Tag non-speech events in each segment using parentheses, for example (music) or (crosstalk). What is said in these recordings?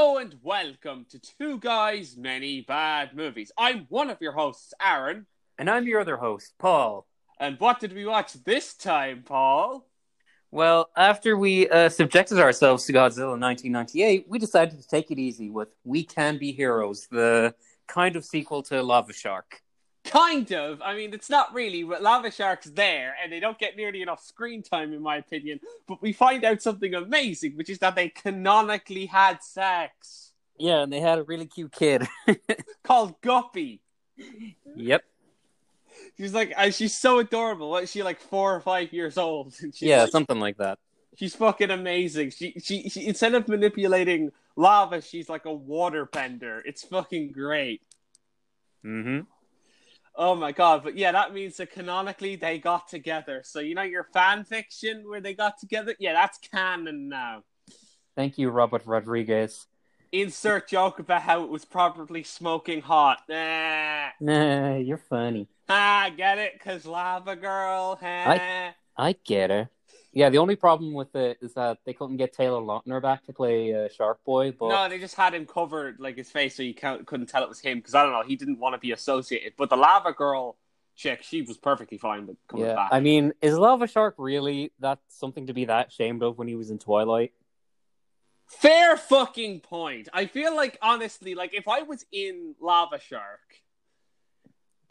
Hello and welcome to Two Guys, Many Bad Movies. I'm one of your hosts, Aaron. And I'm your other host, Paul. And what did we watch this time, Paul? Well, after we uh, subjected ourselves to Godzilla in 1998, we decided to take it easy with We Can Be Heroes, the kind of sequel to Lava Shark. Kind of. I mean, it's not really, but Lava Shark's there, and they don't get nearly enough screen time, in my opinion. But we find out something amazing, which is that they canonically had sex. Yeah, and they had a really cute kid. (laughs) called Guppy. Yep. She's like, uh, she's so adorable. What is she like, four or five years old? (laughs) yeah, like, something like that. She's fucking amazing. She, she, she, instead of manipulating lava, she's like a water bender. It's fucking great. Mm-hmm. Oh my god! But yeah, that means that canonically they got together. So you know your fan fiction where they got together. Yeah, that's canon now. Thank you, Robert Rodriguez. Insert joke about how it was probably smoking hot. Nah, nah, you're funny. Ah, get it? Cause lava girl. Huh? I I get it. Yeah, the only problem with it is that they couldn't get Taylor Lautner back to play uh, Shark Boy. But no, they just had him covered like his face, so you can't, couldn't tell it was him. Because I don't know, he didn't want to be associated. But the Lava Girl chick, she was perfectly fine with coming yeah, back. I mean, is Lava Shark really that something to be that ashamed of when he was in Twilight? Fair fucking point. I feel like honestly, like if I was in Lava Shark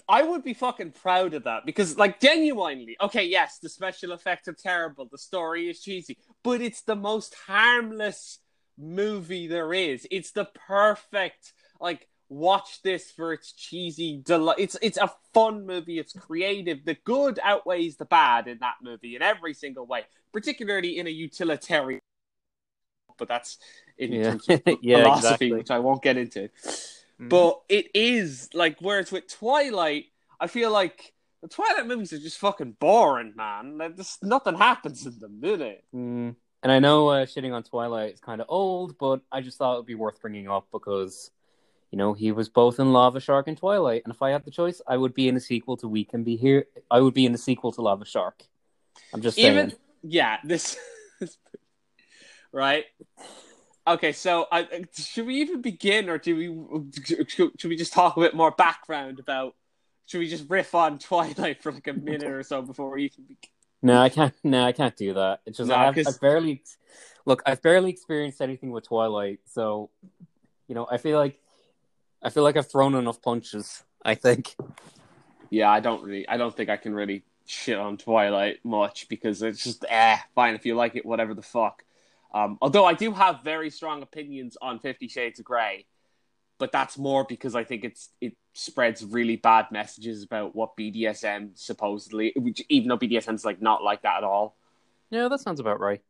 I would be fucking proud of that because, like, genuinely, okay, yes, the special effects are terrible, the story is cheesy, but it's the most harmless movie there is. It's the perfect, like, watch this for its cheesy delight. It's it's a fun movie. It's creative. The good outweighs the bad in that movie in every single way, particularly in a utilitarian. But that's in yeah. terms of (laughs) yeah, philosophy, exactly. which I won't get into. Mm-hmm. But it is like whereas with Twilight, I feel like the Twilight movies are just fucking boring, man. Like, just nothing happens in them, do they? Mm. And I know uh, shitting on Twilight is kind of old, but I just thought it would be worth bringing up because, you know, he was both in Lava Shark and Twilight, and if I had the choice, I would be in a sequel to We Can Be Here. I would be in a sequel to Lava Shark. I'm just saying. Even yeah, this (laughs) right. Okay, so uh, should we even begin, or do we should we just talk a bit more background about? Should we just riff on Twilight for like a minute or so before we even begin? No, I can't. No, I can't do that. It's just No, I have, I've barely look. I've barely experienced anything with Twilight, so you know, I feel like I feel like I've thrown enough punches. I think. Yeah, I don't really. I don't think I can really shit on Twilight much because it's just eh, fine if you like it, whatever the fuck. Um, although I do have very strong opinions on Fifty Shades of Grey, but that's more because I think it's it spreads really bad messages about what BDSM supposedly, which even though BDSM is like not like that at all. Yeah, that sounds about right.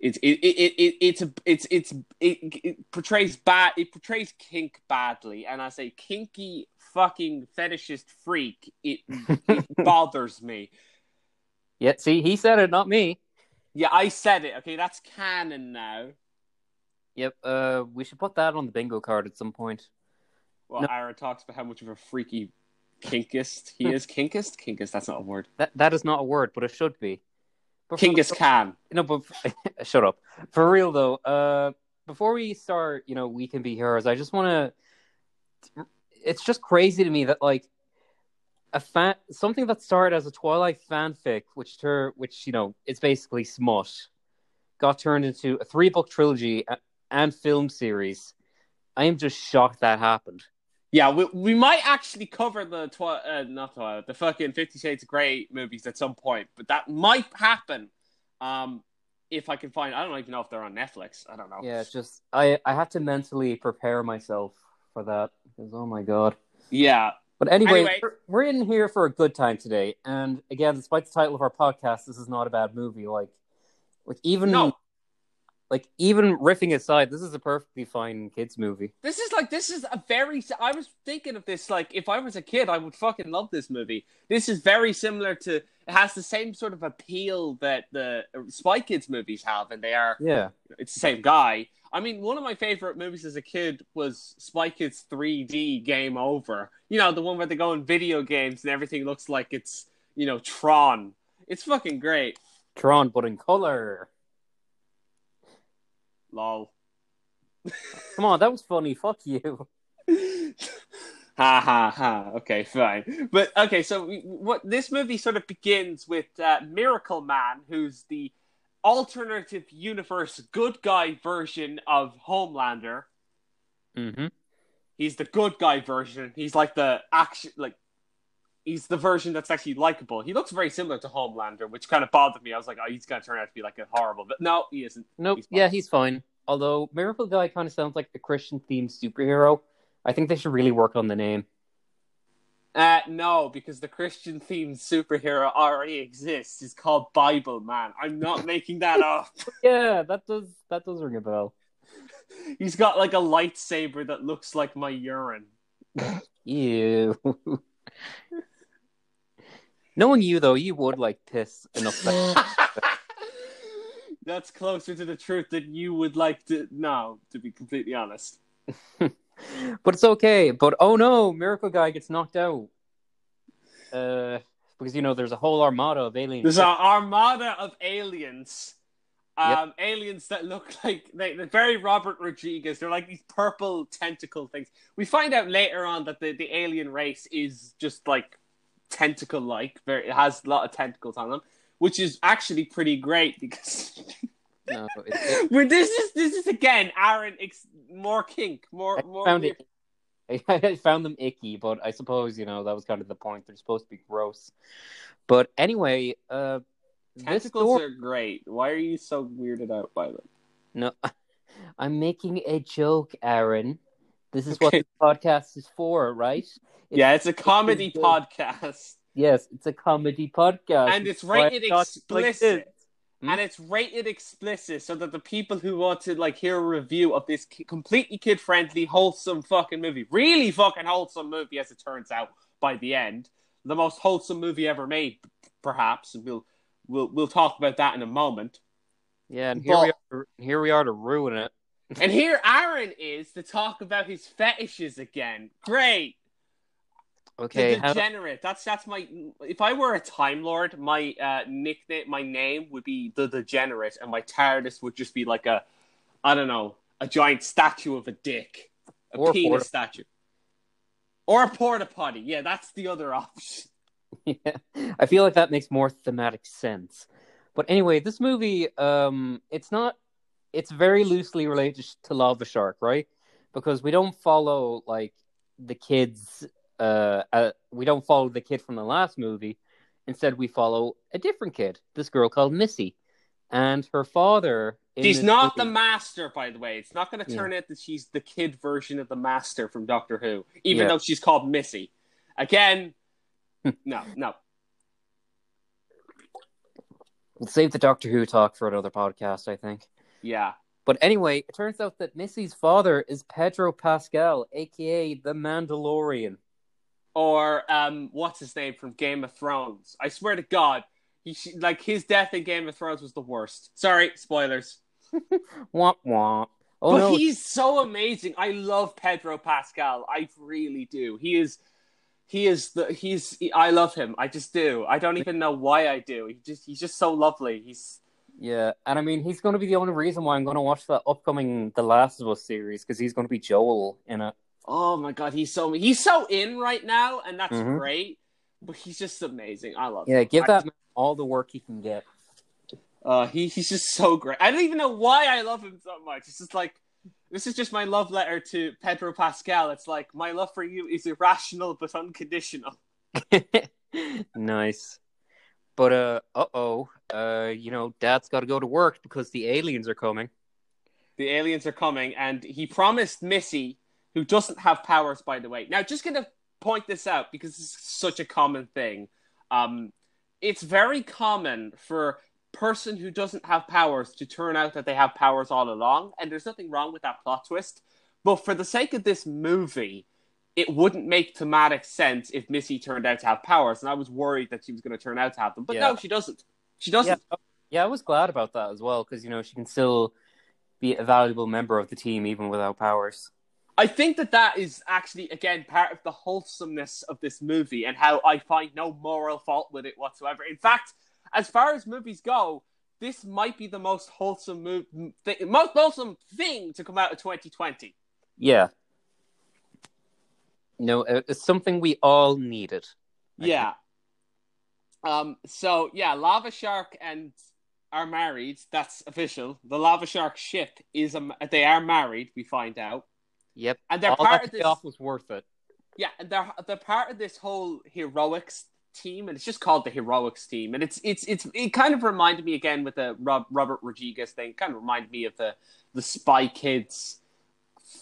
It's it, it, it, it it's a it's it's it, it portrays bad it portrays kink badly, and I say kinky fucking fetishist freak. It, it (laughs) bothers me. Yeah, see, he said it, not me. Yeah, I said it. Okay, that's canon now. Yep. Uh, we should put that on the bingo card at some point. Well, No. Aaron talks about how much of a freaky kinkist he is. Kinkist? Kinkist, that's not a word. That that is not a word, but it should be. But for- Kinkist can. No, but (laughs) shut up. For real though, uh, before we start, you know, we can be heroes. I just want to. It's just crazy to me that like a fan, something that started as a Twilight fanfic, which tur- which you know, it's basically smut, got turned into a three book trilogy and film series. I am just shocked that happened. Yeah, we, we might actually cover the twi- uh, not Twilight, the fucking Fifty Shades of Grey movies at some point, but that might happen. Um, if I can find, I don't even know if they're on Netflix. I don't know. Yeah, it's just I I have to mentally prepare myself for that because oh my god. Yeah, But anyway, Anyway. We're, we're in here for a good time today, and again, despite the title of our podcast, this is not a bad movie. Like, like even No. like even riffing aside, this is a perfectly fine kids movie. This is like this is a very. I was thinking of this like if I was a kid, I would fucking love this movie. This is very similar to. It has the same sort of appeal that the uh, Spy Kids movies have, and they are. Yeah, It's the same guy. I mean, one of my favorite movies as a kid was Spy Kids 3D Game Over. You know, the one where they go in video games and everything looks like it's you know Tron. It's fucking great. Tron, but in color. Lol. Come on, that was funny. Fuck you. ha ha ha. Okay, fine. But okay, so we, what this movie sort of begins with uh, Miracle Man, who's the alternative universe good guy version of Homelander. Mm-hmm. He's the good guy version. He's like the action, like he's the version that's actually likable. He looks very similar to Homelander, which kind of bothered me. I was like, oh, he's gonna turn out to be like a horrible, but no, he isn't. Nope. He's yeah, he's fine. Although Miracle Guy kind of sounds like a Christian themed superhero. I think they should really work on the name. Uh, no, because the Christian themed superhero already exists. It's called Bible Man. I'm not making that (laughs) up. Yeah, that does that does ring a bell. He's got like a lightsaber that looks like my urine. Ew. (laughs) Knowing you though, you would like piss enough. That... (laughs) That's closer to the truth than you would like to know, to be completely honest. But it's okay. But oh no, Miracle Guy gets knocked out. Uh, because you know there's a whole armada of aliens. There's an armada of aliens. Um, aliens that look like they, they're very Robert Rodriguez. They're like these purple tentacle things. We find out later on that the, the alien race is just like tentacle like. Very it has a lot of tentacles on them, which is actually pretty great because (laughs) No, it, (laughs) this is this is again Aaron ex- more kink more I more found it. (laughs) I found them icky, but I suppose you know that was kind of the point. They're supposed to be gross. But anyway, uh, tentacles door. are great. Why are you so weirded out by them? No, (laughs) I'm making a joke, Aaron. This is what the podcast is for, right? It's- yeah, it's a comedy it's podcast Yes, it's a comedy podcast, and it's That's why I rated thought it like explicit. this. Hmm? and it's rated explicit so that the people who want to like hear a review of this completely kid friendly wholesome fucking movie really fucking wholesome movie as it turns out by the end the most wholesome movie ever made perhaps and we'll we'll we'll talk about that in a moment Yeah, and here we are. Here we are to ruin it. and here aaron is to talk about his fetishes again great Okay, the degenerate that's that's my if i were a time lord my uh nickname my name would be the degenerate and my tardis would just be like a i don't know a giant statue of a dick a Or penis porta- statue or a porta potty yeah that's the other (laughs) option yeah, I feel like that makes more thematic sense. But anyway, this movie, um, it's not. It's very loosely related to Lava Shark, right? Because we don't follow like the kids. Uh, uh, we don't follow the kid from the last movie. Instead, we follow a different kid. This girl called Missy, and her father. she's not the master by the way it's not going to Yeah. turn out that she's the kid version of the master from doctor who even Yeah. though she's called missy again no no We'll save the Doctor Who talk for another podcast, I think. yeah But anyway, it turns out that Missy's father is Pedro Pascal, aka the Mandalorian. Or um, what's his name from Game of Thrones. I swear to God, he sh- like his death in Game of Thrones was the worst. Sorry, spoilers. (laughs) Womp womp. Oh but no, he's so amazing. I love Pedro Pascal. I really do. He is. He is the he's I love him. I just do. I don't even know why I do. He just he's just so lovely. He's yeah, and I mean he's going to be the only reason why I'm going to watch the upcoming The Last of Us series because he's going to be Joel in it. Oh my god, he's so he's so in right now, and that's Mhm. great. But he's just amazing. I love. Him. Yeah, him. give I that man all the work he can get. Uh, he he's just so great. I don't even know why I love him so much. It's just like this is just my love letter to Pedro Pascal. It's like my love for you is irrational but unconditional. (laughs) nice. But uh, uh oh, uh, you know, Dad's got to go to work because the aliens are coming. The aliens are coming, and he promised Missy, who doesn't have powers, by the way. Now, just gonna point this out because it's such a common thing. Um, it's very common for person who doesn't have powers to turn out that they have powers all along, and there's nothing wrong with that plot twist. But for the sake of this movie, it wouldn't make thematic sense if Missy turned out to have powers, and I was worried that she was going to turn out to have them. But Yeah. no, she doesn't. She doesn't. Yeah, yeah, I was glad about that as well because you know she can still be a valuable member of the team even without powers. I think that that is actually again part of the wholesomeness of this movie and how I find no moral fault with it whatsoever. In fact, as far as movies go, this might be the most wholesome move, th- most wholesome thing to come out of 2020. Yeah. No, it's something we all needed. I Yeah. Um. So yeah, Lava Shark and are married. That's official. The Lava Shark ship is a. They are married. We find out, Yep. and they're all part of this. payoff was worth it. Yeah, and they're they're part of this whole heroics team, and it's just called the heroics team. And it's it's it's it kind of reminded me again with the Rob, Robert Rodriguez thing. Kind of reminded me of the the Spy Kids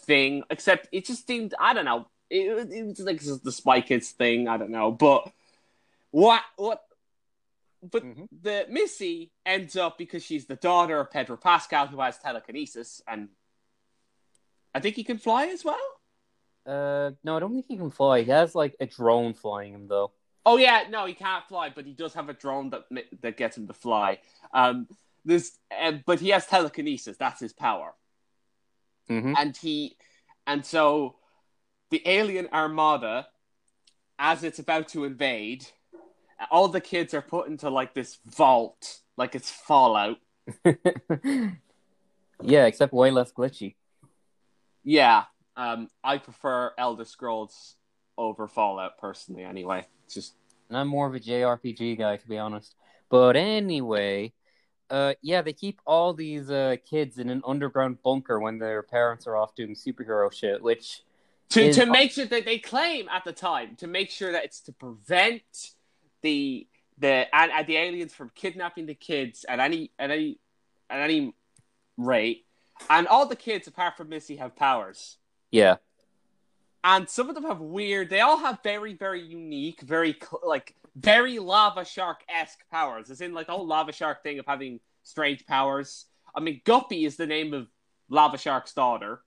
thing, except it just seemed I don't know. It, it was like the Spy Kids thing. I don't know, but what what. But Mhm. the Missy ends up because she's the daughter of Pedro Pascal, who has telekinesis, and I think he can fly as well. Uh, no, I don't think he can fly. He has like a drone flying him though. Oh yeah, no, he can't fly, but he does have a drone that that gets him to fly. Um, this, uh, but he has telekinesis. That's his power, Mm-hmm. and he, and so the alien armada, as it's about to invade, all the kids are put into like this vault, like it's Fallout. (laughs) yeah, except way less glitchy. Yeah, um, I prefer Elder Scrolls over Fallout personally. Anyway, it's just And I'm more of a JRPG guy, to be honest. But anyway, uh, yeah, they keep all these uh, kids in an underground bunker when their parents are off doing superhero shit, which to is- to make sure that they claim at the time to make sure that it's to prevent the the and, and the aliens from kidnapping the kids at any at any at any rate, and all the kids apart from Missy have powers. yeah, and some of them have weird. They all have very, very unique, very like very lava shark esque powers. As in, like the whole lava shark thing of having strange powers. I mean, Guppy is the name of Lava Shark's daughter,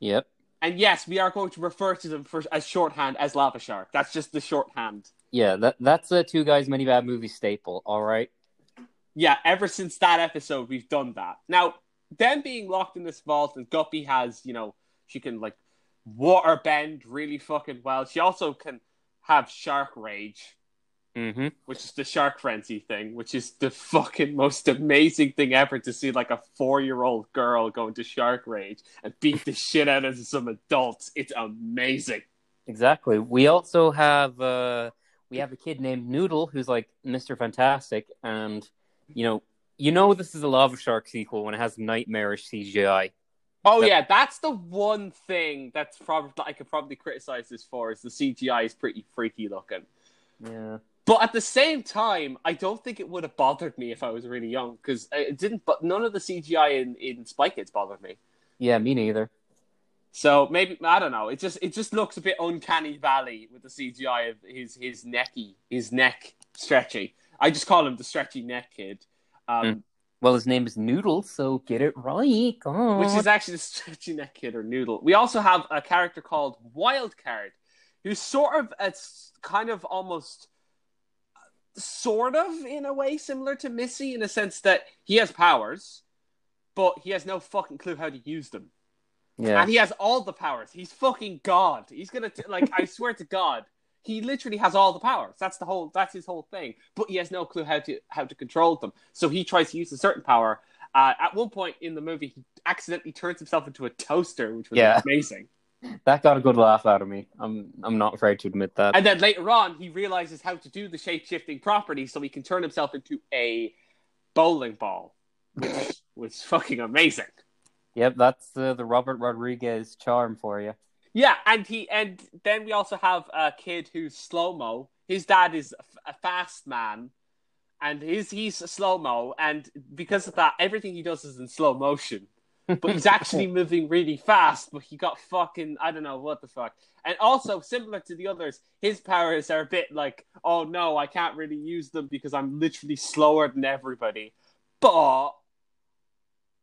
yep, and yes, we are going to refer to them for as shorthand as Lava Shark. That's just the shorthand. yeah. That that's a two guys many bad movie staple. All right. Yeah, ever since that episode, we've done that. Now, them being locked in this vault, and Guppy has, you know, she can like water bend really fucking well. She also can have shark rage. Mm-hmm. which is the shark frenzy thing, which is the fucking most amazing thing ever to see like a four year old girl go into shark rage and beat the shit out of some adults. It's amazing. Exactly. We also have uh, we have a kid named Noodle who's like Mister Fantastic, and you know, you know, this is a Lava Shark sequel when it has nightmarish CGI. Oh That- yeah, that's the one thing that's probably I could probably criticize this for is the CGI is pretty freaky looking. Yeah. But at the same time, I don't think it would have bothered me if I was really young because it didn't. But none of the CGI in in Spy Kids bothered me. Yeah, me neither. So maybe I don't know. It just it just looks a bit uncanny valley with the CGI of his his necky his neck stretchy. I just call him the stretchy neck kid, um, Mm. Well, his name is Noodle, so get it right. God. which is actually the (laughs) stretchy neck kid or noodle. We also have a character called Wildcard, who's sort of a kind of almost sort of in a way similar to Missy in a sense that he has powers, but he has no fucking clue how to use them. yeah. and he has all the powers. He's fucking God. He's gonna t- like I swear to God, he literally has all the powers. That's the whole. That's his whole thing. But he has no clue how to how to control them. So he tries to use a certain power. Uh, at one point in the movie, he accidentally turns himself into a toaster, which was Yeah. amazing. That got a good laugh out of me. I'm I'm not afraid to admit that. And then later on, he realizes how to do the shape shifting property, so he can turn himself into a bowling ball, which (laughs) was fucking amazing. Yep, that's uh, the Robert Rodriguez charm for you. Yeah, and he and then we also have a kid who's slow mo. His dad is a fast man, and his he's slow mo, and because of that, everything he does is in slow motion. But he's actually (laughs) moving really fast. But he got fucking I don't know what the fuck. And also similar to the others, his powers are a bit like, oh no, I can't really use them because I'm literally slower than everybody. But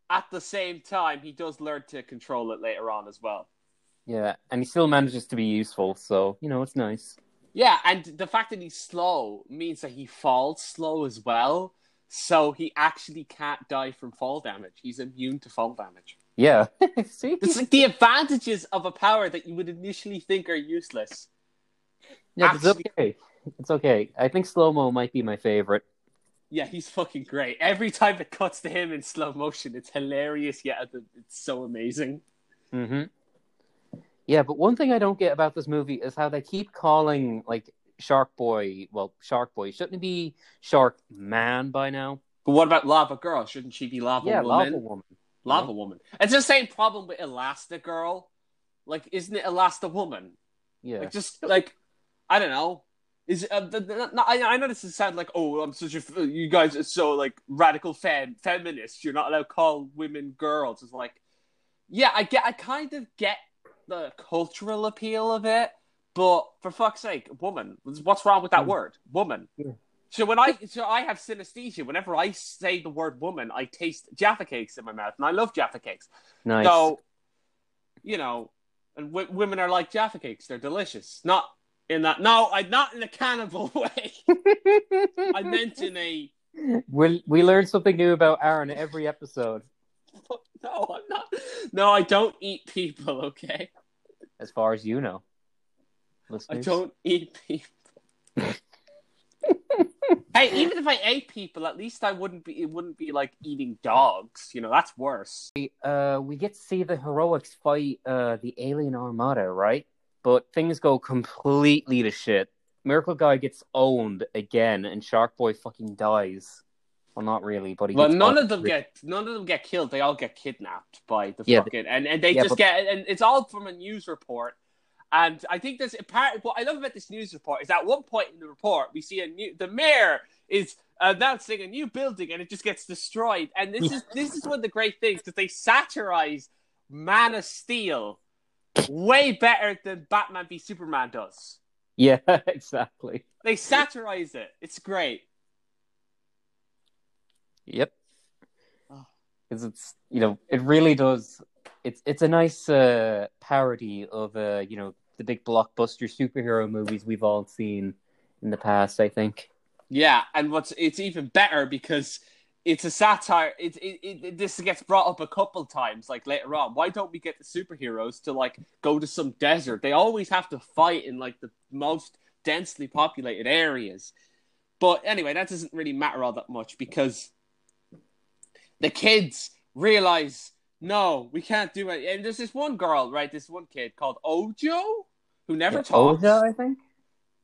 at the same time, he does learn to control it later on as well. Yeah, and he still manages to be useful, so you know it's nice. Yeah, and the fact that he's slow means that he falls slow as well. So he actually can't die from fall damage. He's immune to fall damage. Yeah, (laughs) see, It's like the advantages of a power that you would initially think are useless. yeah, it's okay. It's okay. I think slow mo might be my favorite. Yeah, he's fucking great. Every time it cuts to him in slow motion, it's hilarious. Yeah, it's so amazing. hmm Yeah, but one thing I don't get about this movie is how they keep calling like Shark Boy. Well, Shark Boy shouldn't he be Shark Man by now? But what about Lava Girl? Shouldn't she be Lava yeah, Woman? Lava Woman. Lava Woman. It's the same problem with Elasta Girl. Like, isn't it Elasta Woman? Yeah. Like, just like I don't know. Is uh, the, the, the, I, I know this is sound like oh I'm such a you guys are so like radical fem feminists. You're not allowed to call women girls. It's like yeah, I get I kind of get the cultural appeal of it, but for fuck's sake, woman. What's wrong with that Mm. word, woman? Yeah. So when I so I have synesthesia. Whenever I say the word woman, I taste Jaffa cakes in my mouth, and I love Jaffa cakes. nice. So, you know, and w- women are like Jaffa cakes; they're delicious. Not in that. No, I not in a cannibal (laughs) way. I meant in a. (laughs) we we learn something new about Aaron every episode, (laughs) No, I'm not. No, I don't eat people. Okay, as far as you know. I don't eat people. (laughs) hey, even if I ate people, at least I wouldn't be. It wouldn't be like eating dogs. You know, that's worse. uh, we get to see the heroics fight uh, the alien armada, right? But things go completely to shit. Miracle Guy gets owned again, and Shark Boy fucking dies. Well, not really, but he. Well, gets none of them get none of them get killed. They all get kidnapped by the Yeah, fucking and, and they yeah, just but- get and it's all from a news report. And I think there's a part. What I love about this news report is at one point in the report we see a new the mayor is announcing a new building and it just gets destroyed. And this is this is one of the great things because they satirize Man of Steel way better than Batman v Superman does. Yeah, (laughs) exactly. They satirize it. It's great. Yep. Oh. Because it's you know it really does. It's it's a nice uh, parody of uh, you know the big blockbuster superhero movies we've all seen in the past. I think. Yeah, and what's it's even better because it's a satire. It, it, it this gets brought up a couple times, like later on. Why don't we get the superheroes to like go to some desert? They always have to fight in like the most densely populated areas. But anyway, that doesn't really matter all that much because the kids realize no, we can't do it. And there's this one girl, right? This one kid called Ojo who never Yeah, talks. Oja, I think.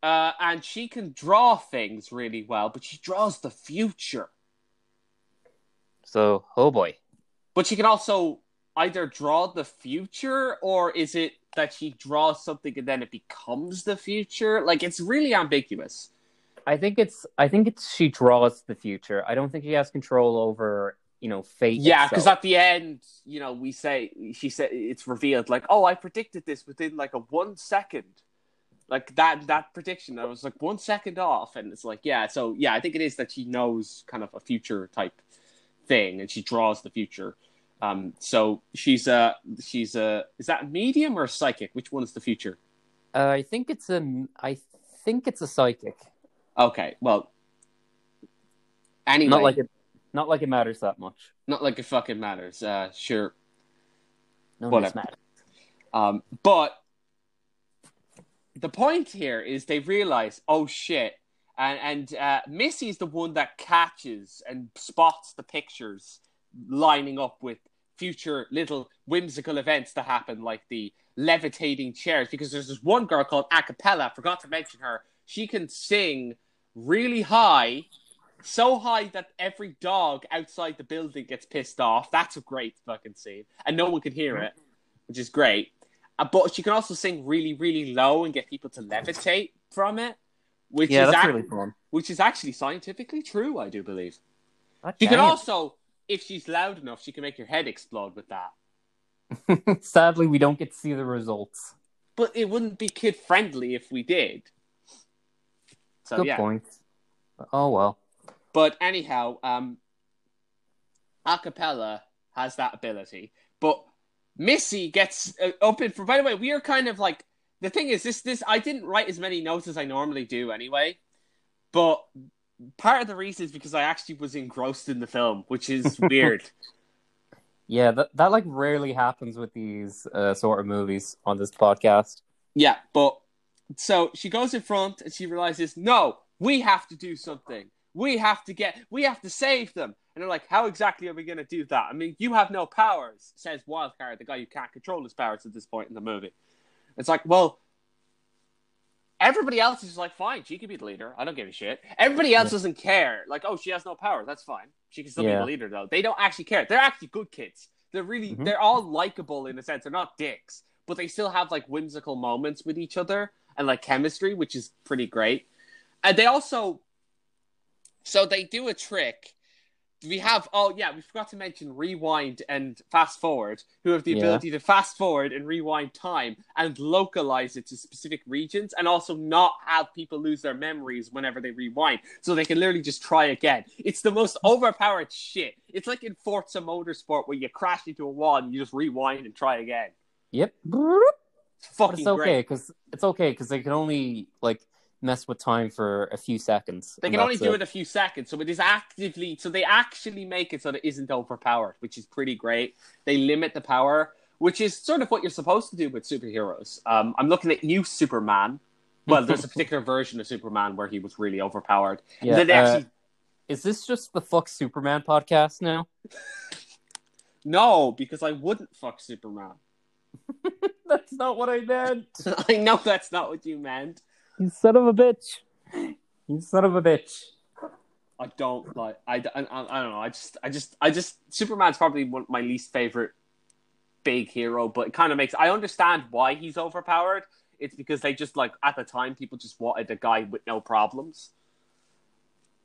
Uh, and she can draw things really well, but she draws the future. So, oh boy. But she can also either draw the future, or is it that she draws something and then it becomes the future? Like it's really ambiguous. I think it's I think it's she draws the future. I don't think she has control over you know fate. Yeah, because at the end, you know, we say she said it's revealed like, oh, I predicted this within like a one second. Like that that prediction, I was like one second off, and it's like, yeah, so yeah, I think it is that she knows kind of a future type thing, and she draws the future. Um, so she's a she's a is that a medium or a psychic? Which one is the future? uh, I think it's a I think it's a psychic. Okay, well, anyway, Not like it. Not like it matters that much. not like it fucking matters. Uh, sure, No, Whatever. matters. Um, but the point here is they realize, oh shit, and and uh, Missy's the one that catches and spots the pictures lining up with future little whimsical events that happen, like the levitating chairs. Because there's this one girl called Acapella. Forgot to mention her. She can sing really high. So high that every dog outside the building gets pissed off. That's a great fucking scene. And no one can hear it, which is great. Uh, but she can also sing really, really low and get people to levitate from it, which Yeah, is that's ac- really fun. which is actually scientifically true. I do believe. God She can also, if she's loud enough, she can make your head explode with that. (laughs) Sadly, we don't get to see the results. But it wouldn't be kid friendly if we did. So Good yeah. point. Oh well. But anyhow, um, acapella has that ability, but Missy gets uh, up in. For by the way, we are kind of like the thing is this. This I didn't write as many notes as I normally do anyway, but part of the reason is because I actually was engrossed in the film, which is (laughs) weird. Yeah, that that like rarely happens with these uh, sort of movies on this podcast. yeah, but so she goes in front and she realizes, no, we have to do something. We have to get, we have to save them. And they're like, how exactly are we going to do that? I mean, you have no powers, says Wildcard, the guy who can't control his powers at this point in the movie. It's like, well, everybody else is like, fine, she can be the leader. I don't give a shit. Everybody else doesn't care. Like, oh, she has no power. That's fine. She can still be the leader, though. They don't actually care. They're actually good kids. They're really, Mhm. they're all likable in a sense. They're not dicks, but they still have like whimsical moments with each other and like chemistry, which is pretty great. And they also, so they do a trick. We have, oh yeah, we forgot to mention rewind and fast forward, who have the Yeah. ability to fast forward and rewind time and localize it to specific regions, and also not have people lose their memories whenever they rewind, so they can literally just try again. It's the most overpowered shit. It's like in Forza Motorsport where you crash into a wall and you just rewind and try again. Yep. It's But fucking it's okay because it's okay because they can only like mess with time for a few seconds. They can only do it a few seconds, so it is actively. So they actually make it so that it isn't overpowered, which is pretty great. They limit the power, which is sort of what you're supposed to do with superheroes. Um, I'm looking at you, Superman. Well, there's a (laughs) particular version of Superman where he was really overpowered. Yeah, uh, actually Is this just the fuck Superman podcast now? (laughs) no, because I wouldn't fuck Superman. (laughs) That's not what I meant. I know that's not what you meant. You son of a bitch. You son of a bitch. I don't like. I, I, I don't know. I just, I just, I just. Superman's probably one of my least favorite big hero, but it kind of makes. I understand why he's overpowered. It's because they just like at the time people just wanted a guy with no problems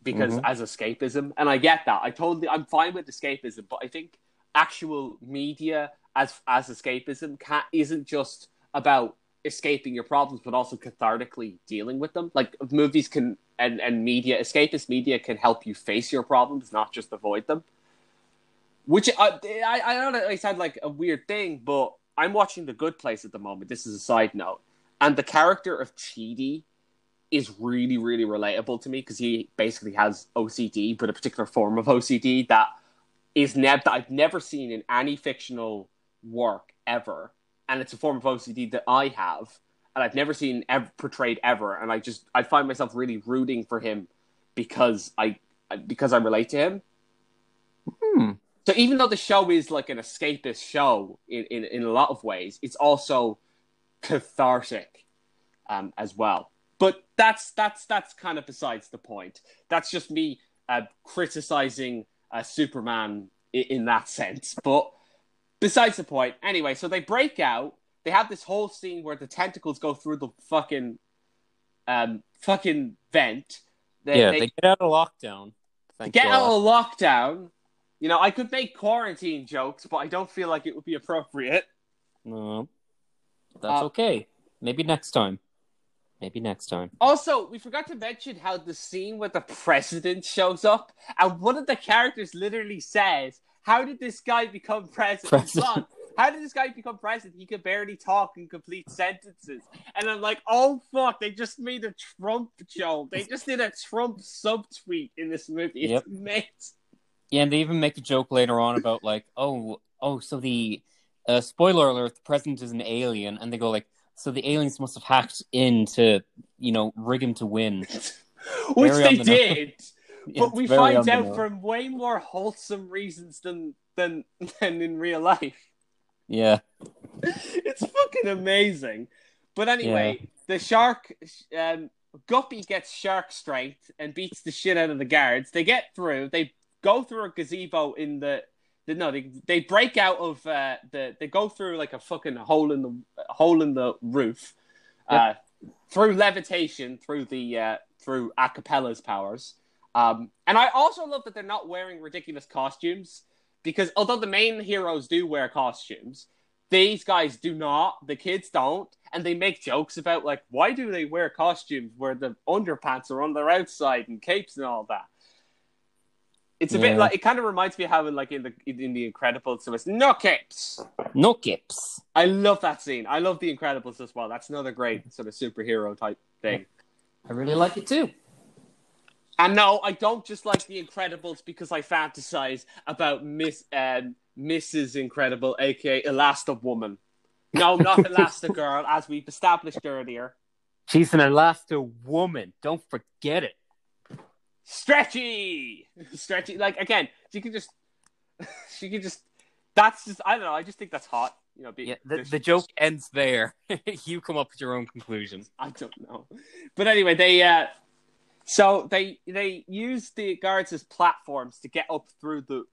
because Mhm. as escapism, and I get that. I totally, I'm fine with escapism, but I think actual media as as escapism can isn't just about escaping your problems, but also cathartically dealing with them. Like movies can and and media, escapist media can help you face your problems, not just avoid them. Which I I, I know that I sound like a weird thing, but I'm watching The Good Place at the moment. This is a side note, and the character of Chidi is really really relatable to me because he basically has OCD, but a particular form of OCD that is ne- that I've never seen in any fictional work ever, and it's a form of OCD that I have, and I've never seen ever portrayed ever, and I just I find myself really rooting for him because I because I relate to him. Hmm. So even though the show is like an escapist show in, in, in a lot of ways, it's also cathartic um, as well. But that's that's that's kind of besides the point. That's just me uh, criticizing uh, Superman in, in that sense. But besides the point. Anyway, so they break out. They have this whole scene where the tentacles go through the fucking um fucking vent. They, yeah, they, they get out of lockdown. Thank get God. out of lockdown. You know, I could make quarantine jokes, but I don't feel like it would be appropriate. No, that's Uh, okay. Maybe next time. Maybe next time. Also, we forgot to mention how the scene where the president shows up and one of the characters literally says, How did this guy become (laughs) president? President. How did this guy become president? He could barely talk in complete sentences. And I'm like, oh fuck, they just made a Trump joke. They just did a Trump subtweet in this movie. It's Yep. amazing. Yeah, and they even make a joke later on about like, oh, oh, so the uh, spoiler alert: the president is an alien, and they go like, so the aliens must have hacked in to, you know, rig him to win. (laughs) Which Very they the did. Yeah, but we find out from way more wholesome reasons than than (laughs) than in real life. Yeah, (laughs) it's fucking amazing. But anyway, the shark, um, Guppy gets shark strength and beats the shit out of the guards. They get through. They go through a gazebo in the. the no, they they break out of uh, the. They go through like a fucking hole in the hole in the roof, uh, through levitation, through the uh, through acapella's powers. Um, and I also love that they're not wearing ridiculous costumes because although the main heroes do wear costumes, these guys do not. The kids don't, and they make jokes about like why do they wear costumes where the underpants are on their outside and capes and all that. It's a bit like it kind of reminds me of how in like in the in the Incredibles so it's no capes. no gips. I love that scene. I love the Incredibles as well. That's another great sort of superhero type thing. I really like it too. And no, I don't just like The Incredibles because I fantasize about Miss um, Mrs. Incredible, aka Elasta Woman. No, not (laughs) Elastigirl, as we've established earlier. She's an Elasta woman. Don't forget it. stretchy, (laughs) stretchy. Like again, she can just, (laughs) she can just. That's just I don't know. I just think that's hot. You know, Yeah, the, the joke ends there. you come up with your own conclusion. I don't know, but anyway, they uh, so they they use the guards as platforms to get up through the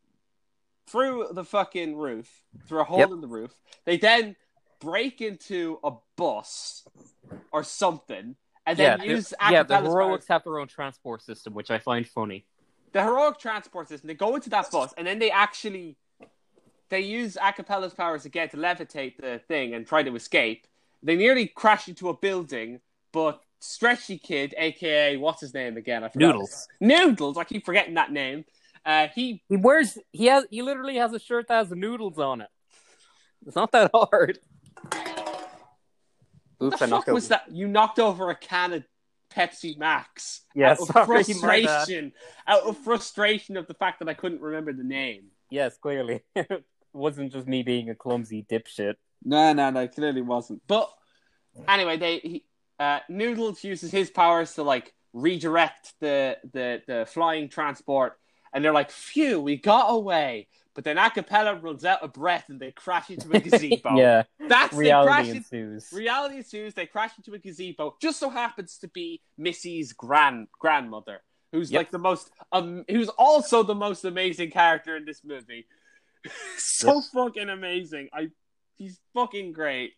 through the fucking roof through a hole Yep. in the roof. They then break into a bus or something, and Yeah, then the- use yeah. The heroics have their own transport system, which I find funny. the heroic transport system. They go into that bus, and then they actually they use Acapella's powers again to levitate the thing and try to escape. They nearly crash into a building, but Stretchy Kid, aka what's his name again? I forgot. Noodles. Noodles. I keep forgetting that name. Uh, he He wears. He has. He literally has a shirt that has noodles on it. It's not that hard. what Oops, the I fuck was over. that? You knocked over a can of Pepsi Max. Yeah, out of sorry, my frustration. Out of frustration of the fact that I couldn't remember the name. Yes, clearly. (laughs) it wasn't just me being a clumsy dipshit. No, no, no, clearly wasn't. But anyway, they he, uh, Noodles uses his powers to like redirect the the the flying transport, and they're like, "Phew, we got away." But then Acapella runs out of breath and they crash into a gazebo. (laughs) yeah, that's reality in- ensues. Reality ensues. They crash into a gazebo. Just so happens to be Missy's grand grandmother, who's Yep. like the most, um, who's also the most amazing character in this movie. (laughs) so fucking amazing. I, he's fucking great.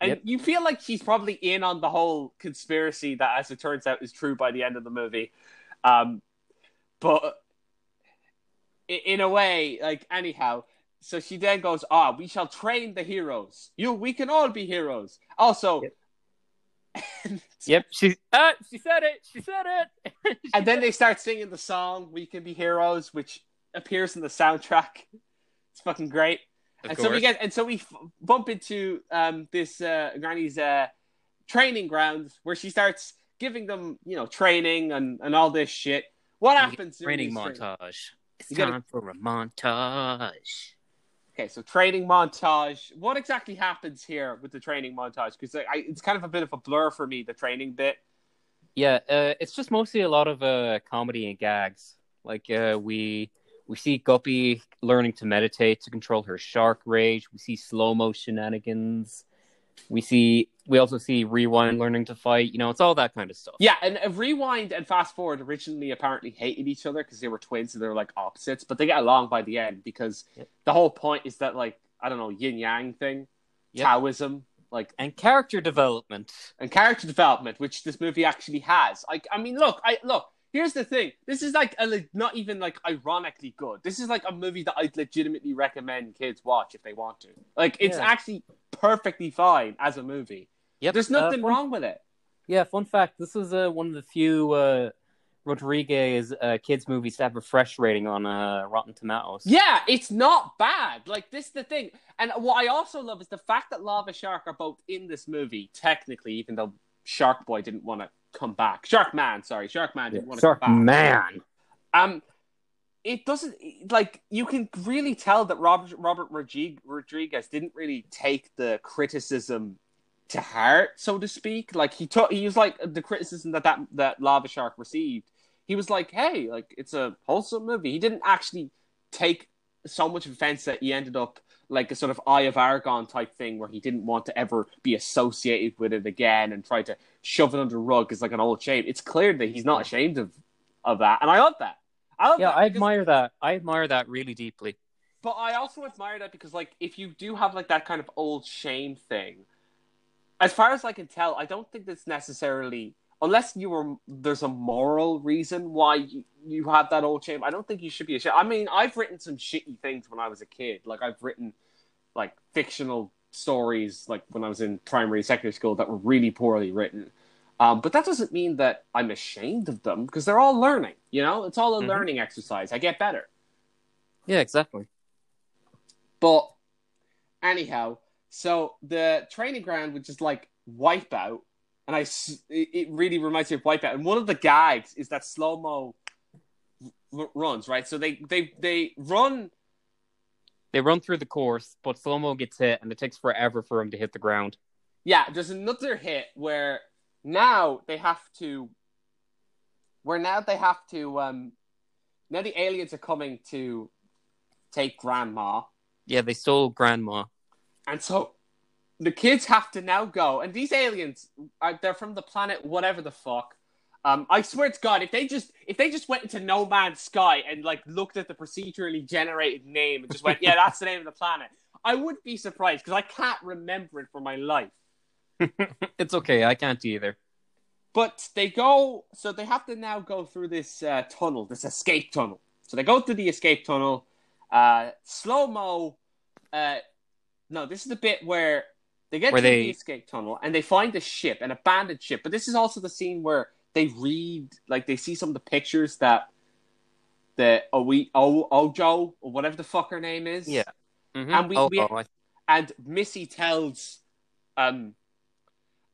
And Yep. you feel like she's probably in on the whole conspiracy that, as it turns out, is true by the end of the movie. Um, but in a way, like anyhow, so she then goes, "Ah, we shall train the heroes. You, we can all be heroes. Also, Yep, (laughs) she. Uh, she said it. She said it. (laughs) She and then they start singing the song "We Can Be Heroes," which appears in the soundtrack. It's fucking great. And so we get, and so we f- bump into um, this uh, Granny's uh, training ground where she starts giving them, you know, training and, and all this shit. What happens? training montage. It's You gotta- time for a montage. Okay, so training montage. What exactly happens here with the training montage? Because it's kind of a bit of a blur for me, the training bit. Yeah, uh, it's just mostly a lot of uh, comedy and gags. Like uh, we we see Guppy learning to meditate to control her shark rage. We see slow mo shenanigans. We see we also see Rewind learning to fight. You know, it's all that kind of stuff. Yeah, and uh, rewind and fast forward originally apparently hated each other because they were twins, and they were like opposites, but they get along by the end because Yep. the whole point is that like I don't know yin yang thing, Yep. Taoism, like And character development. and character development, which this movie actually has. Like, I mean, look, I look. Here's the thing. This is like a, not even like ironically good. This is like a movie that I'd legitimately recommend kids watch if they want to. Like, it's Yeah. actually perfectly fine as a movie. Yep. There's uh, nothing fun- wrong with it. Yeah, fun fact: this is uh, one of the few uh, Rodriguez uh, kids movies to have a fresh rating on uh, Rotten Tomatoes. Yeah, it's not bad. Like this is the thing. And what I also love is the fact that Lava Shark are both in this movie, technically, even though Shark Boy didn't want to come back. Shark Man, sorry, Shark Man didn't want to Shark come back. Man. Um, it doesn't like you can really tell that Robert Robert Rodriguez, Rodriguez didn't really take the criticism to heart, so to speak. Like he took, he was like the criticism that that that Lava Shark received. He was like, "Hey, like it's a wholesome movie." He didn't actually take so much offense that he ended up like a sort of Eye of Argon type thing, where he didn't want to ever be associated with it again and try to shove it under the rug as like an old shame. It's clear that he's not ashamed of of that, and I love that. I love Yeah, that I because- admire that. I admire that really deeply. but I also admire that because, like, if you do have like that kind of old shame thing, as far as I can tell, I don't think that's necessarily unless you were there's a moral reason why you, you have that old shame. I don't think you should be ashamed. I mean, I've written some shitty things when I was a kid. Like, I've written like fictional stories like when I was in primary, secondary school that were really poorly written. Um, but that doesn't mean that I'm ashamed of them because they're all learning. You know, it's all a Mhm. learning exercise. I get better. Yeah, exactly. But anyhow, so the training ground would just like Wipeout, and I it really reminds me of Wipeout. And one of the gags is that slow mo r- runs right. So they they they run. They run through the course, but Slomo gets hit, and it takes forever for him to hit the ground. Yeah, there's another hit where now they have to where now they have to um now the aliens are coming to take grandma Yeah, they stole grandma. and so the kids have to now go and these aliens are they're from the planet whatever the fuck um i swear to god if they just if they just went into no man's sky and like looked at the procedurally generated name and just went yeah that's the name of the planet i would be surprised because i can't remember it for my life (laughs) it's okay. I can't either. But they go, so they have to now go through this uh, tunnel, this escape tunnel. So they go through the escape tunnel. Uh, slow mo. Uh, no, this is the bit where they get Where to they- the escape tunnel and they find a ship, an abandoned ship. But this is also the scene where they read, like they see some of the pictures that the Owe, o, Ojo or whatever the fuck her name is. Yeah. Mhm. And we- oh, we- oh, I- and Missy tells um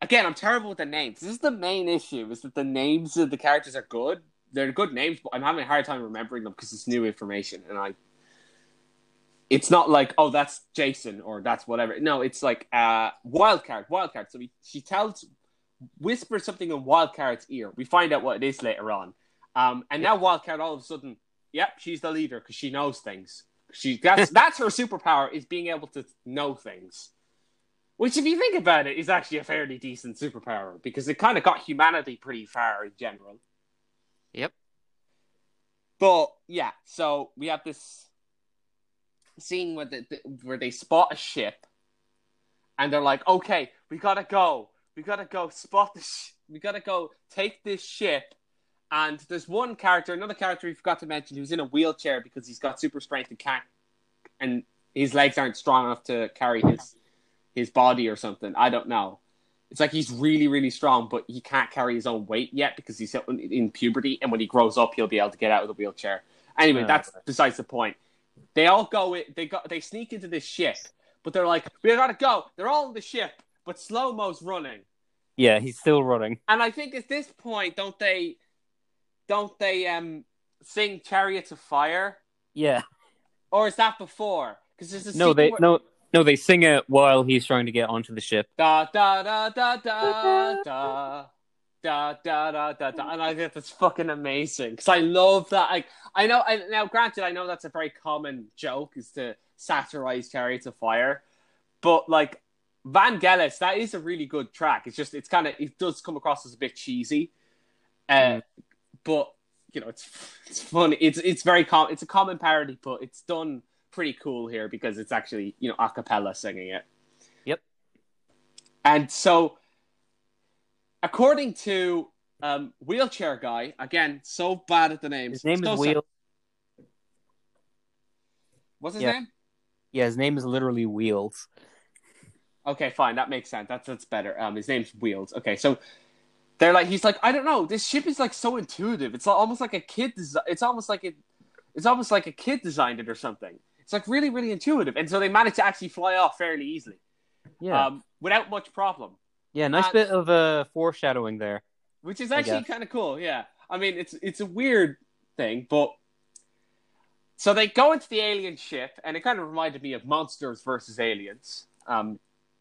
again I'm terrible with the names. This is the main issue is that the names of the characters are good. They're good names, but I'm having a hard time remembering them because it's new information and I it's not like oh that's Jason or that's whatever. No, it's like uh Wildcard, Wildcard. So we, she tells whispers something in Wildcard's ear. We find out what it is later on. Um and now Wildcard all of a sudden, yep, she's the leader because she knows things. She that's that's her superpower is being able to know things. Which, if you think about it, is actually a fairly decent superpower because it kind of got humanity pretty far in general. Yep. But yeah, so we have this scene where the, the- where they spot a ship, and they're like, "Okay, we gotta go. We gotta go spot the. Sh- we gotta go take this ship." And there's one character, another character we forgot to mention, who's in a wheelchair because he's got super strength and can't, and his legs aren't strong enough to carry his his body or something. I don't know. It's like he's really, really strong, but he can't carry his own weight yet because he's in- puberty. And when he grows up, he'll be able to get out of the wheelchair. Anyway, that's besides the point. They all go. In, they go. They sneak into this ship, but they're like, "We gotta go." They're all in the ship, but slow mo's running. yeah, he's still running. And I think at this point, don't they? Don't they um sing "Chariots of Fire"? Yeah. Or is that before? Because there's a No, they where- no no they sing it while he's trying to get onto the ship. da da da da da da da da da da da and I think that's fucking amazing because I love that. Like I know, I, now granted, I know that's a very common joke is to satirize Chariots of Fire, but like Van Vangelis, that is a really good track. It's just it's kind of it does come across as a bit cheesy, uh, Mm. but you know it's it's funny. It's it's very com- it's a common parody, but it's done pretty cool here because it's actually you know a cappella singing it. Yep. And so, according to um, wheelchair guy, again, so bad at the names. His name So is sad. Wheel. What's his Yeah. name? Yeah, his name is literally Wheels. Okay, fine, that makes sense. That's that's better. Um, his name's Wheels. Okay, so they're like, he's like, I don't know. This ship is like so intuitive. It's almost like a kid. Desi- it's almost like it. It's almost like a kid designed it or something. It's like really, really intuitive, and so they managed to actually fly off fairly easily, Yeah. um, without much problem. Yeah, nice and- bit of uh, foreshadowing there. which is actually kind of cool. Yeah, I mean it's it's a weird thing, but so they go into the alien ship, and it kind of reminded me of Monsters versus Aliens. Um,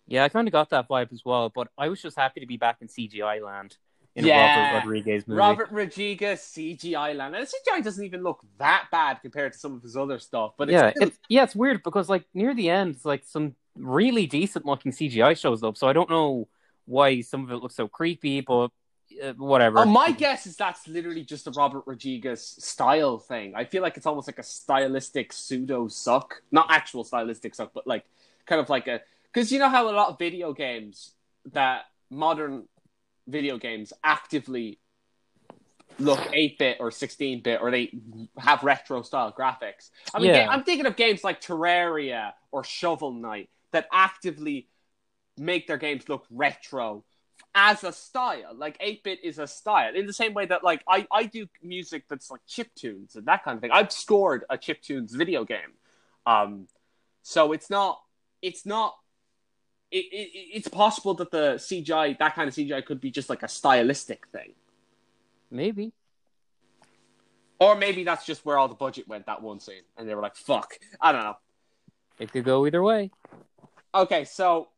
Yeah, I kind of got that vibe as well, but I was just happy to be back in CGI land in Yeah. Robert Rodriguez movie. Robert Rodriguez CGI land, and CGI doesn't even look that bad compared to some of his other stuff. But it's yeah, still- it's yeah, it's weird because like near the end, it's like some really decent looking CGI shows up. So I don't know why some of it looks so creepy, but uh, whatever. Oh, my guess is that's literally just a Robert Rodriguez style thing. I feel like it's almost like a stylistic pseudo suck, not actual stylistic suck, but like kind of like a because you know how a lot of video games that modern video games actively look 8-bit or 16-bit or they have retro style graphics. I mean, Yeah. I'm thinking of games like Terraria or Shovel Knight that actively make their games look retro as a style. Like 8-bit is a style. In the same way that like I, I do music that's like chip tunes and that kind of thing. I've scored a chip tunes video game. Um so it's not it's not it, it, it's possible that the CGI that kind of CGI could be just like a stylistic thing. Maybe. Or maybe that's just where all the budget went that one scene and they were like fuck. I don't know. It could go either way. Okay, so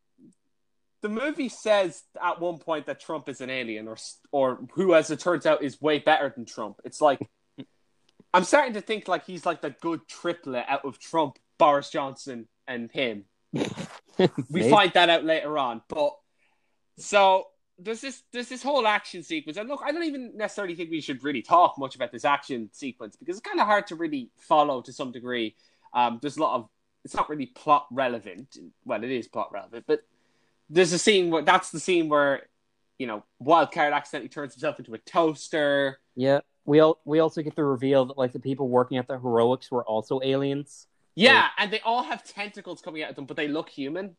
the movie says at one point that Trump is an alien, or or who, as it turns out, is way better than Trump. It's like (laughs) I'm starting to think like he's like the good triplet out of Trump, Boris Johnson, and him. (laughs) we find that out later on, but so there's this there's this whole action sequence, and look, I don't even necessarily think we should really talk much about this action sequence because it's kind of hard to really follow to some degree. Um, there's a lot of it's not really plot relevant. Well, it is plot relevant, but there's a scene where that's the scene where you know Wildcard accidentally turns himself into a toaster. Yeah. We all we also get the reveal that like the people working at the heroics were also aliens. Yeah, and they all have tentacles coming out of them, but they look human,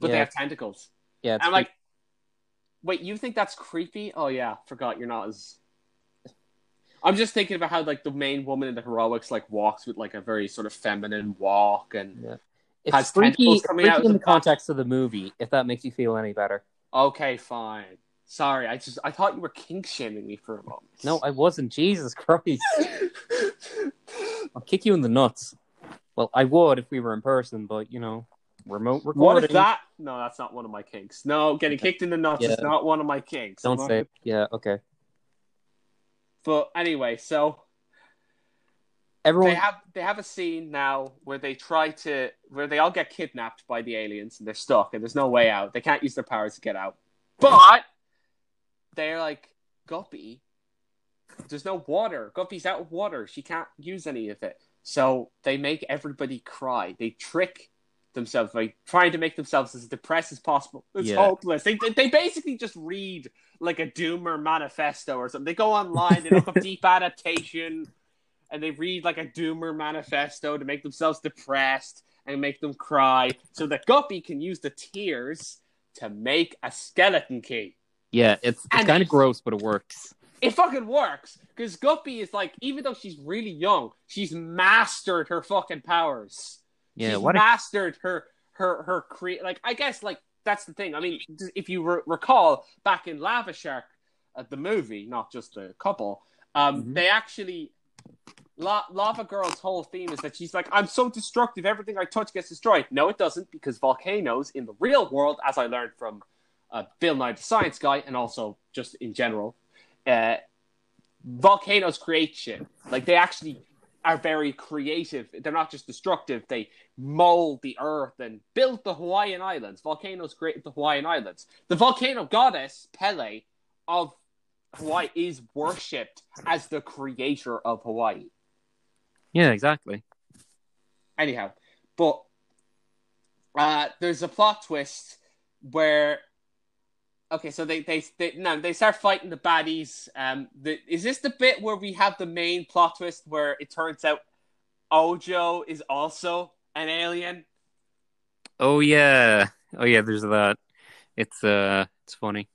but they have tentacles. Yeah, I'm like, wait, you think that's creepy? Oh yeah, forgot you're not as. I'm just thinking about how like the main woman in the heroics like walks with like a very sort of feminine walk, and Yeah. It's has freaky, coming freaky out in the the context of the movie. If that makes you feel any better. okay, fine. Sorry, I just I thought you were kink shaming me for a moment. No, I wasn't. Jesus Christ! (laughs) I'll kick you in the nuts. Well, I would if we were in person, but you know, remote recording. what if that? No, that's not one of my kinks. No, getting kicked in the nuts is not one of my kinks. Don't say. It. Yeah. Okay. But anyway, so Everyone. they have they have a scene now where they try to where they all get kidnapped by the aliens and they're stuck and there's no way out. They can't use their powers to get out. But they're like Guppy. There's no water. Guppy's out of water. She can't use any of it. So they make everybody cry. They trick themselves by trying to make themselves as depressed as possible. It's Yeah. hopeless. They, they they basically just read like a Doomer manifesto or something. They go online, they look up (laughs) deep adaptation, and they read like a Doomer manifesto to make themselves depressed and make them cry, so that Guppy can use the tears to make a skeleton key. yeah, it's it's kind of gross, but it works. It fucking works because Guppy is like, even though she's really young, she's mastered her fucking powers. Yeah. she's What? A, mastered her her her create. Like I guess like that's the thing. I mean, if you re- recall back in Lava Shark, uh, the movie, not just the couple, um, Mhm. they actually. La- Lava Girl's whole theme is that she's like, I'm so destructive, everything I touch gets destroyed. No, it doesn't, because volcanoes in the real world, as I learned from uh, Bill Nye the Science Guy, and also just in general, uh, volcanoes create shit. Like they actually are very creative. They're not just destructive. They mold the earth and build the Hawaiian Islands. Volcanoes created the Hawaiian Islands. The volcano goddess Pele of Hawaii is worshipped as the creator of Hawaii. yeah. Exactly. Anyhow, but uh, there's a plot twist where okay, so they they they no they start fighting the baddies. Um, the, is this the bit where we have the main plot twist where it turns out Ojo is also an alien? Oh yeah. Oh yeah. There's that. It's uh. It's funny.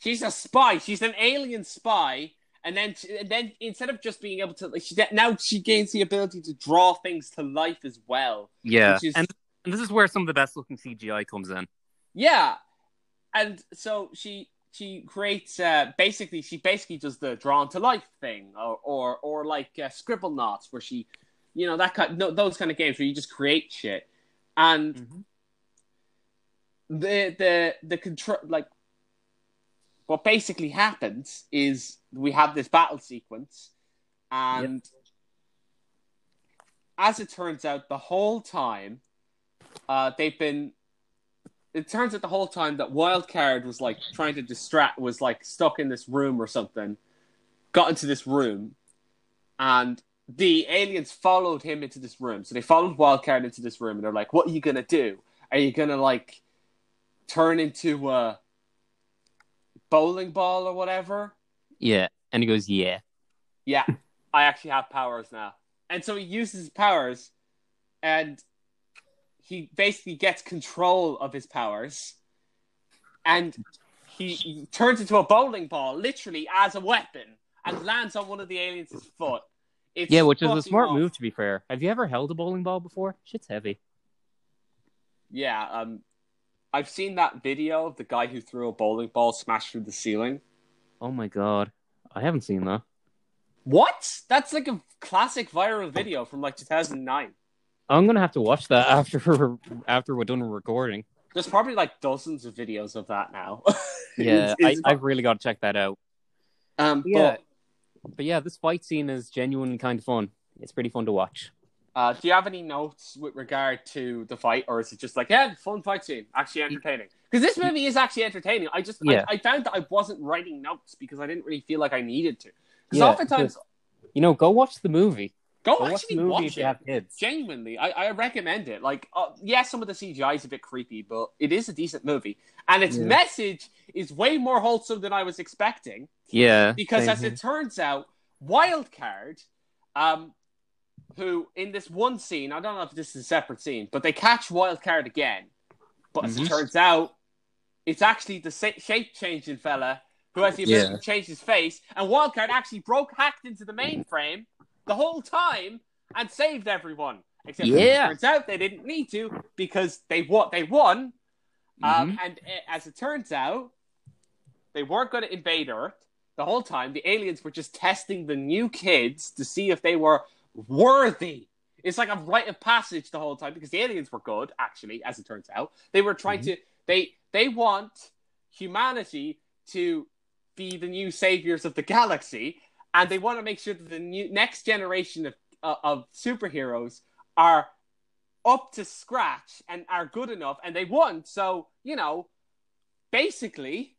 She's a spy. She's an alien spy. And then, and then instead of just being able to, like, she now she gains the ability to draw things to life as well. Yeah. Which is- And, and this is where some of the best looking CGI comes in. Yeah, and so she she creates uh, basically she basically does the drawn to life thing, or or or like uh, Scribblenauts, where she, you know, that kind no, those kind of games where you just create shit, and Mhm. the the the control like what basically happens is we have this battle sequence, and as it turns out, the whole time, uh, they've been. It turns out the whole time that Wildcard was like trying to distract, was like stuck in this room or something, got into this room, and the aliens followed him into this room. So they followed Wildcard into this room, and they're like, "What are you gonna do? Are you gonna like turn into a bowling ball or whatever?" Yeah. And he goes, yeah. Yeah, (laughs) I actually have powers now. And so he uses his powers and he basically gets control of his powers and he, he turns into a bowling ball literally as a weapon and lands on one of the aliens' foot. It's Yeah, which is a smart awesome. move to be fair. Have you ever held a bowling ball before? Shit's heavy. Yeah, um, I've seen that video of the guy who threw a bowling ball smashed through the ceiling. Oh my god. I haven't seen that. What? That's like a classic viral video from like 2009. I'm gonna have to watch that (laughs) after after we're done recording. There's probably like dozens of videos of that now. (laughs) Yeah, It's- it's- I, I've really got to check that out. um, Yeah, but, but yeah, this fight scene is genuinely kind of fun. It's pretty fun to watch. Uh, do you have any notes with regard to the fight, or is it just like, yeah, fun fight scene, actually entertaining? Because this movie is actually entertaining. I just, Yeah. I, I found that I wasn't writing notes because I didn't really feel like I needed to. Because Yeah, oftentimes, You know, go watch the movie. go, Go watch actually the movie watch you it. kids. Genuinely, I, I recommend it. Like, uh, yeah, some of the CGI is a bit creepy, but it is a decent movie, and its Yeah. message is way more wholesome than I was expecting. Yeah, Because as here. it turns out, Wildcard, um, who in this one scene, I don't know if this is a separate scene, but they catch Wildcard again. But as it Mhm. turns out, it's actually the shape changing fella who has the ability Yeah. to change his face, and Wildcard actually broke hacked into the mainframe the whole time and saved everyone. Except Yeah. it turns out they didn't need to because they won. They won, um, Mhm. and uh, as it turns out, they weren't going to invade Earth the whole time. The aliens were just testing the new kids to see if they were worthy. It's like a rite of passage the whole time because the aliens were good, actually, as it turns out. They were trying to they they want humanity to be the new saviors of the galaxy, and they want to make sure that the new next generation of uh, of superheroes are up to scratch and are good enough, and they won. So you know, basically,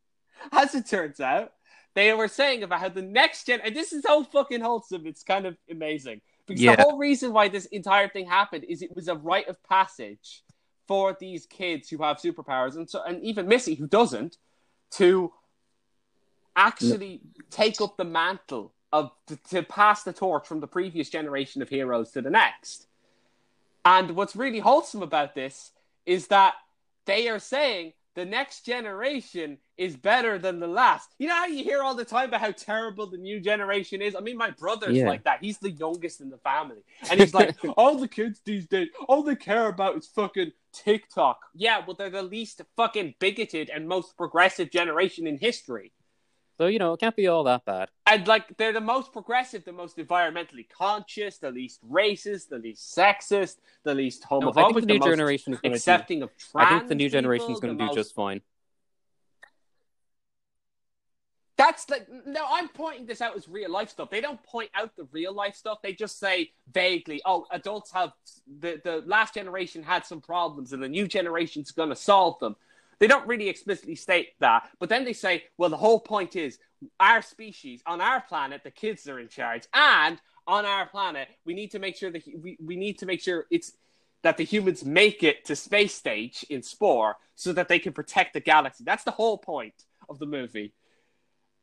(laughs) as it turns out, they were saying about how the next gen, and this is so fucking wholesome. It's kind of amazing because Yeah. the whole reason why this entire thing happened is it was a rite of passage for these kids who have superpowers, and so and even Missy who doesn't, to actually take up the mantle of to, to pass the torch from the previous generation of heroes to the next. And what's really wholesome about this is that they are saying the next generation is better than the last. You know how you hear all the time about how terrible the new generation is? I mean, my brother's Yeah. like that. He's the youngest in the family. And he's like, (laughs) all the kids these days, all they care about is fucking TikTok. Yeah, well, they're the least fucking bigoted and most progressive generation in history. So you know, it can't be all that bad. And like they're the most progressive, the most environmentally conscious, the least racist, the least sexist, the least No, homophobic, I think the new most generation is going to. accepting of I think the new generation is going to do most- just fine. That's like no, I'm pointing this out as real life stuff. They don't point out the real life stuff. They just say vaguely, "Oh, adults have the the last generation had some problems, and the new generation's going to solve them." They don't really explicitly state that, but then they say, "Well, the whole point is our species on our planet, the kids are in charge, and on our planet, we need to make sure that we we need to make sure it's." That the humans make it to space stage in Spore so that they can protect the galaxy. That's the whole point of the movie.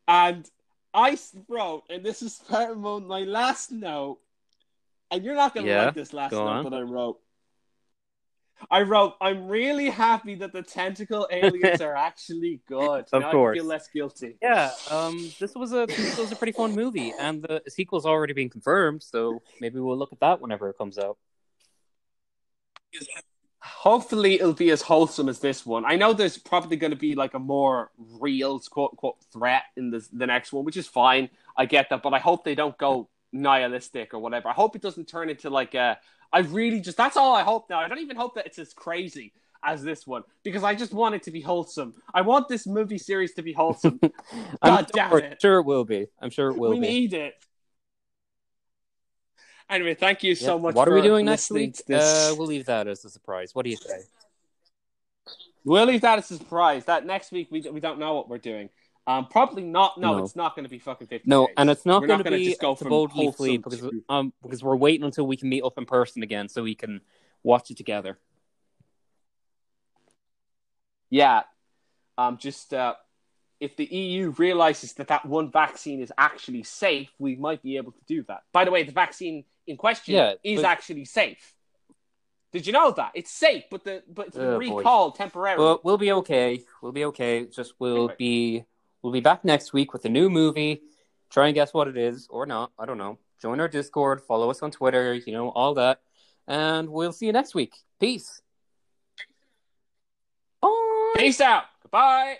And I wrote, and this is (laughs) my last note, and you're not going to Yeah, like this last note on. that I wrote. I wrote, I'm really happy that the tentacle aliens are (laughs) actually good. Of now course. I feel less guilty. Yeah, um, this was a this was a pretty fun movie, and the sequel's already been confirmed, so maybe we'll look at that whenever it comes out. Hopefully, it'll be as wholesome as this one. I know there's probably going to be like a more real quote unquote threat in the the next one, which is fine. I get that, but I hope they don't go nihilistic or whatever. I hope it doesn't turn into like a. I really just that's all I hope now. I don't even hope that it's as crazy as this one because I just want it to be wholesome. I want this movie series to be wholesome. (laughs) I'm God damn sure, it. sure it will be. I'm sure it will we be. need it. Anyway, thank you so much. What are we doing next week? this. Uh, we'll leave that as a surprise. What do you say? We'll leave that as a surprise. That next week we we don't know what we're doing. Um, probably not. No, No. it's not going to be fucking fifty. No, Shades. and it's not going to be just go to from boldly flee because to- um because we're waiting until we can meet up in person again so we can watch it together. Yeah. Um, just uh, if the EU realizes that that one vaccine is actually safe, we might be able to do that. By the way, the vaccine in question Yeah, is but- actually safe. Did you know that it's safe, but the but it's been Oh, boy. recalled temporarily? Well, we'll be okay. We'll be okay. Just we'll Anyway. be we'll be back next week with a new movie. Try and guess what it is or not. I don't know. Join our Discord. Follow us on Twitter. You know all that. And we'll see you next week. Peace. Bye. Peace out. Goodbye.